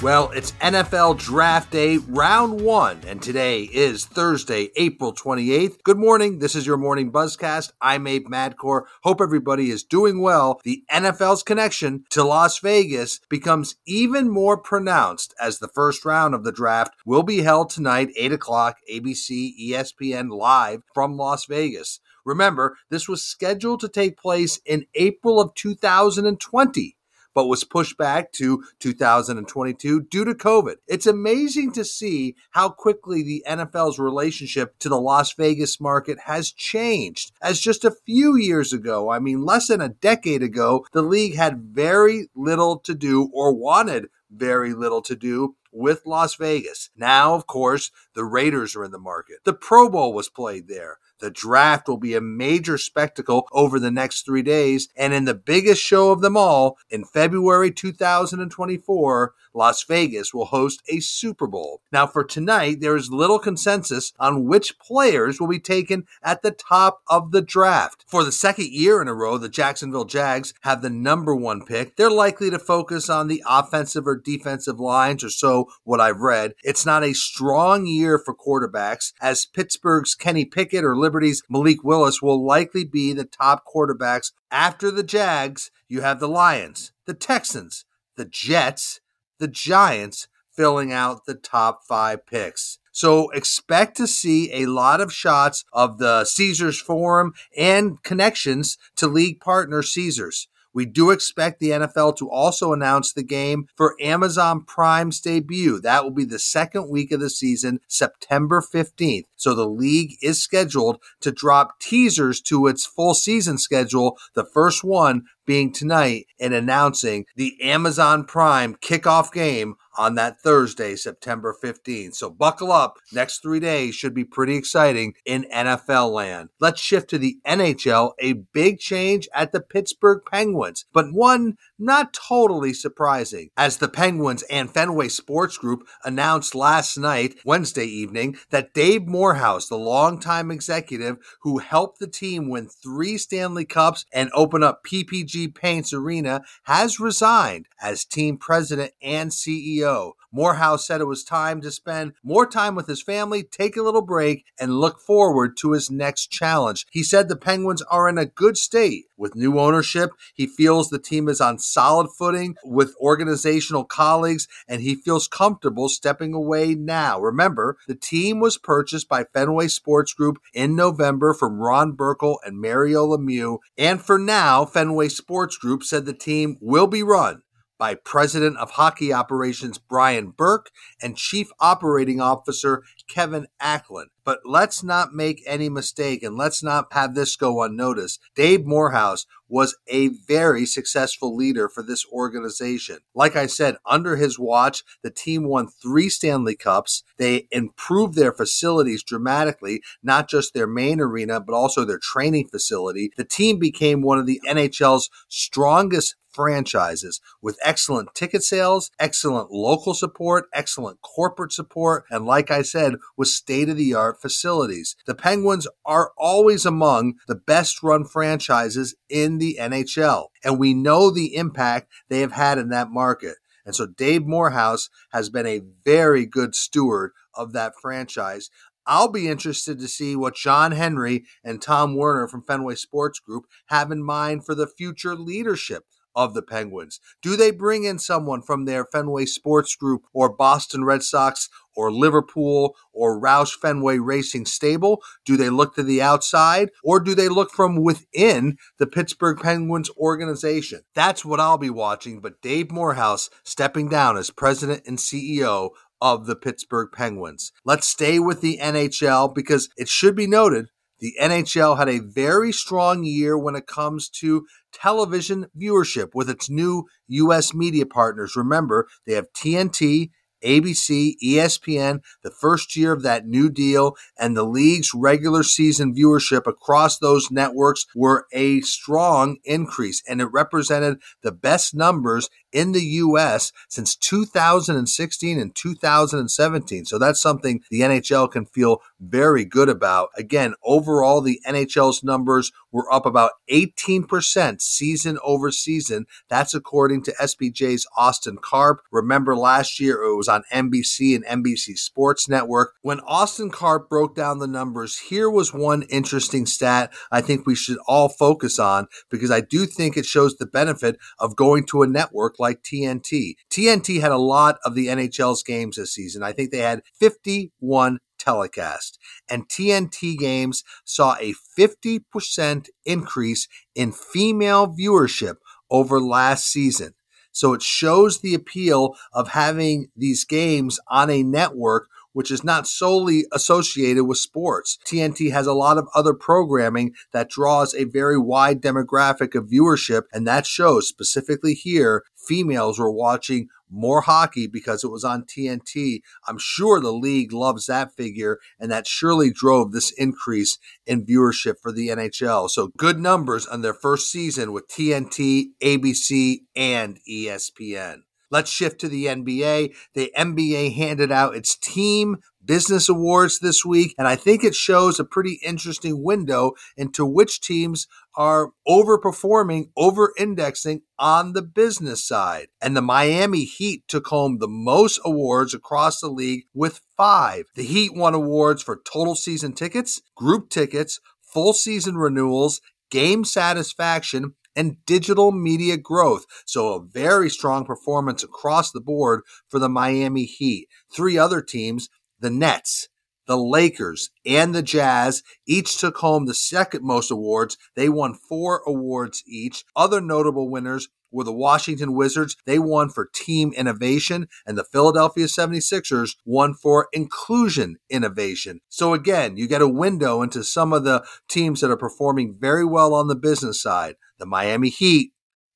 Well, it's NFL Draft Day, round one, and today is Thursday, April 28th. Good morning. This is your morning buzzcast. I'm Abe Madkour. Hope everybody is doing well. The NFL's connection to Las Vegas becomes even more pronounced as the first round of the draft will be held tonight, 8 o'clock, ABC, ESPN live from Las Vegas. Remember, this was scheduled to take place in April of 2020 but was pushed back to 2022 due to COVID. It's amazing to see how quickly the NFL's relationship to the Las Vegas market has changed. As just a few years ago, I mean, less than a decade ago, the league had very little to do or wanted very little to do with Las Vegas. Now, of course, the Raiders are in the market. The Pro Bowl was played there. The draft will be a major spectacle over the next three days. And in the biggest show of them all, in February 2024, Las Vegas will host a Super Bowl. Now, for tonight, there is little consensus on which players will be taken at the top of the draft. For the second year in a row, the Jacksonville Jags have the number one pick. They're likely to focus on the offensive or defensive lines, or so what I've read. It's not a strong year for quarterbacks, as Pittsburgh's Kenny Pickett or Liberty's Malik Willis will likely be the top quarterbacks. After the Jags, you have the Lions, the Texans, the Jets, the Giants filling out the top five picks. So expect to see a lot of shots of the Caesars Forum and connections to league partner Caesars. We do expect the NFL to also announce the game for Amazon Prime's debut. That will be the second week of the season, September 15th. So the league is scheduled to drop teasers to its full season schedule, the first one being tonight and announcing the Amazon Prime kickoff game on that Thursday, September 15th. So buckle up. Next three days should be pretty exciting in NFL land. Let's shift to the NHL. A big change at the Pittsburgh Penguins, but one not totally surprising, as the Penguins and Fenway Sports Group announced last night, Wednesday evening, that Dave Morehouse, the longtime executive who helped the team win three Stanley Cups and open up PPG Paints Arena has resigned as team president and CEO. Morehouse said it was time to spend more time with his family, take a little break, and look forward to his next challenge. He said the Penguins are in a good state with new ownership. He feels the team is on solid footing with organizational colleagues, and he feels comfortable stepping away now. Remember, the team was purchased by Fenway Sports Group in November from Ron Burkle and Mario Lemieux, and for now, Fenway Sports Group said the team will be run by President of Hockey Operations Brian Burke and Chief Operating Officer Kevin Acklin. But let's not make any mistake and let's not have this go unnoticed. Dave Morehouse was a very successful leader for this organization. Like I said, under his watch, the team won three Stanley Cups. They improved their facilities dramatically, not just their main arena, but also their training facility. The team became one of the NHL's strongest franchises with excellent ticket sales, excellent local support, excellent corporate support, and like I said, with state of the art facilities. The Penguins are always among the best run franchises in the NHL, and we know the impact they have had in that market. And so Dave Morehouse has been a very good steward of that franchise. I'll be interested to see what John Henry and Tom Werner from Fenway Sports Group have in mind for the future leadership of the Penguins? Do they bring in someone from their Fenway Sports Group or Boston Red Sox or Liverpool or Roush Fenway Racing stable? Do they look to the outside or do they look from within the Pittsburgh Penguins organization? That's what I'll be watching. But Dave Morehouse stepping down as president and CEO of the Pittsburgh Penguins. Let's stay with the NHL because it should be noted The NHL had a very strong year when it comes to television viewership with its new U.S. media partners. Remember, they have TNT, ABC, ESPN, the first year of that new deal, and the league's regular season viewership across those networks were a strong increase, and it represented the best numbers in the U.S. since 2016 and 2017. So that's something the NHL can feel very good about. Again, overall, the NHL's numbers were up about 18% season over season. That's according to SBJ's Austin Karp. Remember last year it was on NBC and NBC Sports Network. When Austin Karp broke down the numbers, here was one interesting stat I think we should all focus on because I do think it shows the benefit of going to a network like TNT. TNT had a lot of the NHL's games this season. I think they had 51 telecast. And TNT games saw a 50% increase in female viewership over last season. So it shows the appeal of having these games on a network which is not solely associated with sports. TNT has a lot of other programming that draws a very wide demographic of viewership, and that shows specifically here females were watching more hockey because it was on TNT. I'm sure the league loves that figure, and that surely drove this increase in viewership for the NHL. So good numbers on their first season with TNT, ABC, and ESPN. Let's shift to the NBA. The NBA handed out its team business awards this week, and I think it shows a pretty interesting window into which teams are overperforming, over indexing on the business side. And the Miami Heat took home the most awards across the league with five. The Heat won awards for total season tickets, group tickets, full season renewals, game satisfaction, and digital media growth. So, a very strong performance across the board for the Miami Heat. Three other teams, the Nets, the Lakers, and the Jazz each took home the second most awards. They won four awards each. Other notable winners were the Washington Wizards. They won for team innovation, and the Philadelphia 76ers won for inclusion innovation. So, again, you get a window into some of the teams that are performing very well on the business side the Miami Heat,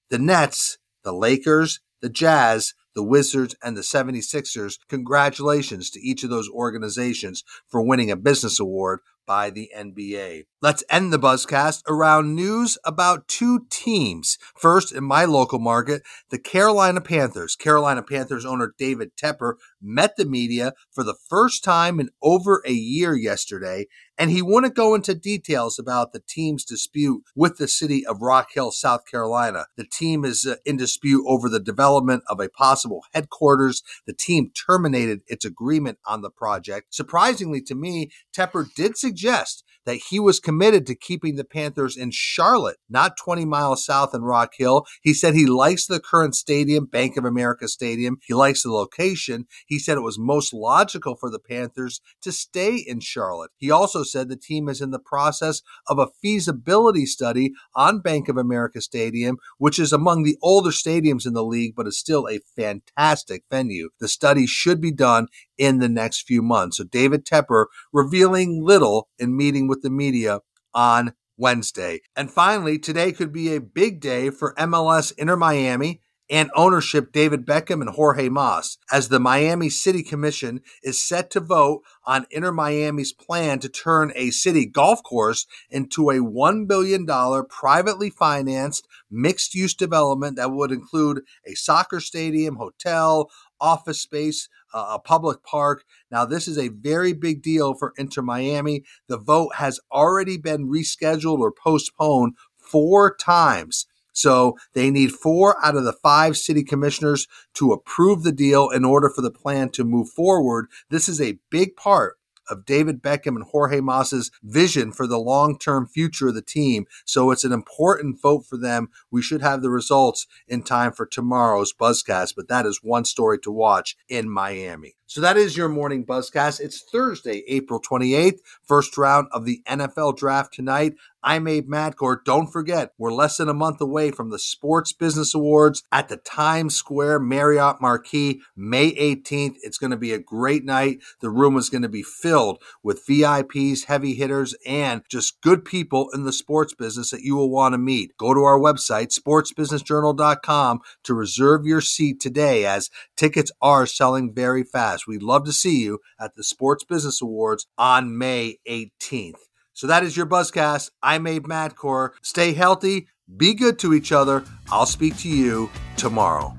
the Nets, the Lakers, the Jazz, the Wizards, and the 76ers. Congratulations to each of those organizations for winning a business award by the NBA. Let's end the buzzcast around news about two teams. First, in my local market, the Carolina Panthers. Carolina Panthers owner David Tepper met the media for the first time in over a year yesterday, and he wouldn't go into details about the team's dispute with the city of Rock Hill, South Carolina. The team is uh, in dispute over the development of a possible headquarters. The team terminated its agreement on the project. Surprisingly to me, Tepper did suggest suggest that he was committed to keeping the Panthers in Charlotte, not 20 miles south in Rock Hill. He said he likes the current stadium, Bank of America Stadium. He likes the location. He said it was most logical for the Panthers to stay in Charlotte. He also said the team is in the process of a feasibility study on Bank of America Stadium, which is among the older stadiums in the league, but is still a fantastic venue. The study should be done in the next few months. So David Tepper revealing little in meeting with the media on Wednesday. And finally, today could be a big day for MLS Inter Miami and ownership David Beckham and Jorge Mas, as the Miami City Commission is set to vote on Inter Miami's plan to turn a city golf course into a $1 billion privately financed mixed use development that would include a soccer stadium, hotel, office space, uh, a public park. Now, this is a very big deal for Inter Miami. The vote has already been rescheduled or postponed four times. So they need four out of the five city commissioners to approve the deal in order for the plan to move forward. This is a big part of David Beckham and Jorge Mas's vision for the long term future of the team. So it's an important vote for them. We should have the results in time for tomorrow's Buzzcast, but that is one story to watch in Miami. So that is your morning buzzcast. It's Thursday, April 28th, first round of the NFL draft tonight. I'm Abe Madkour. Don't forget, we're less than a month away from the Sports Business Awards at the Times Square Marriott Marquis, May 18th. It's going to be a great night. The room is going to be filled with VIPs, heavy hitters, and just good people in the sports business that you will want to meet. Go to our website, sportsbusinessjournal.com, to reserve your seat today as tickets are selling very fast. We'd love to see you at the Sports Business Awards on May 18th. So that is your Buzzcast. I'm Abe Madkour. Stay healthy, be good to each other. I'll speak to you tomorrow.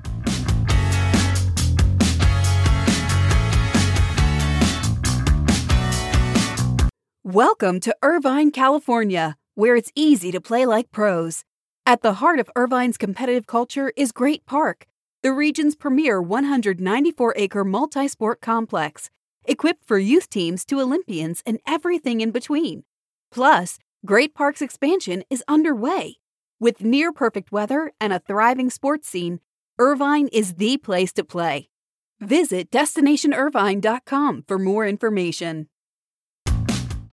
Welcome to Irvine, California, where it's easy to play like pros. At the heart of Irvine's competitive culture is Great Park, the region's premier 194 acre multi sport complex, equipped for youth teams to Olympians and everything in between. Plus, Great Park's expansion is underway. With near perfect weather and a thriving sports scene, Irvine is the place to play. Visit destinationirvine.com for more information.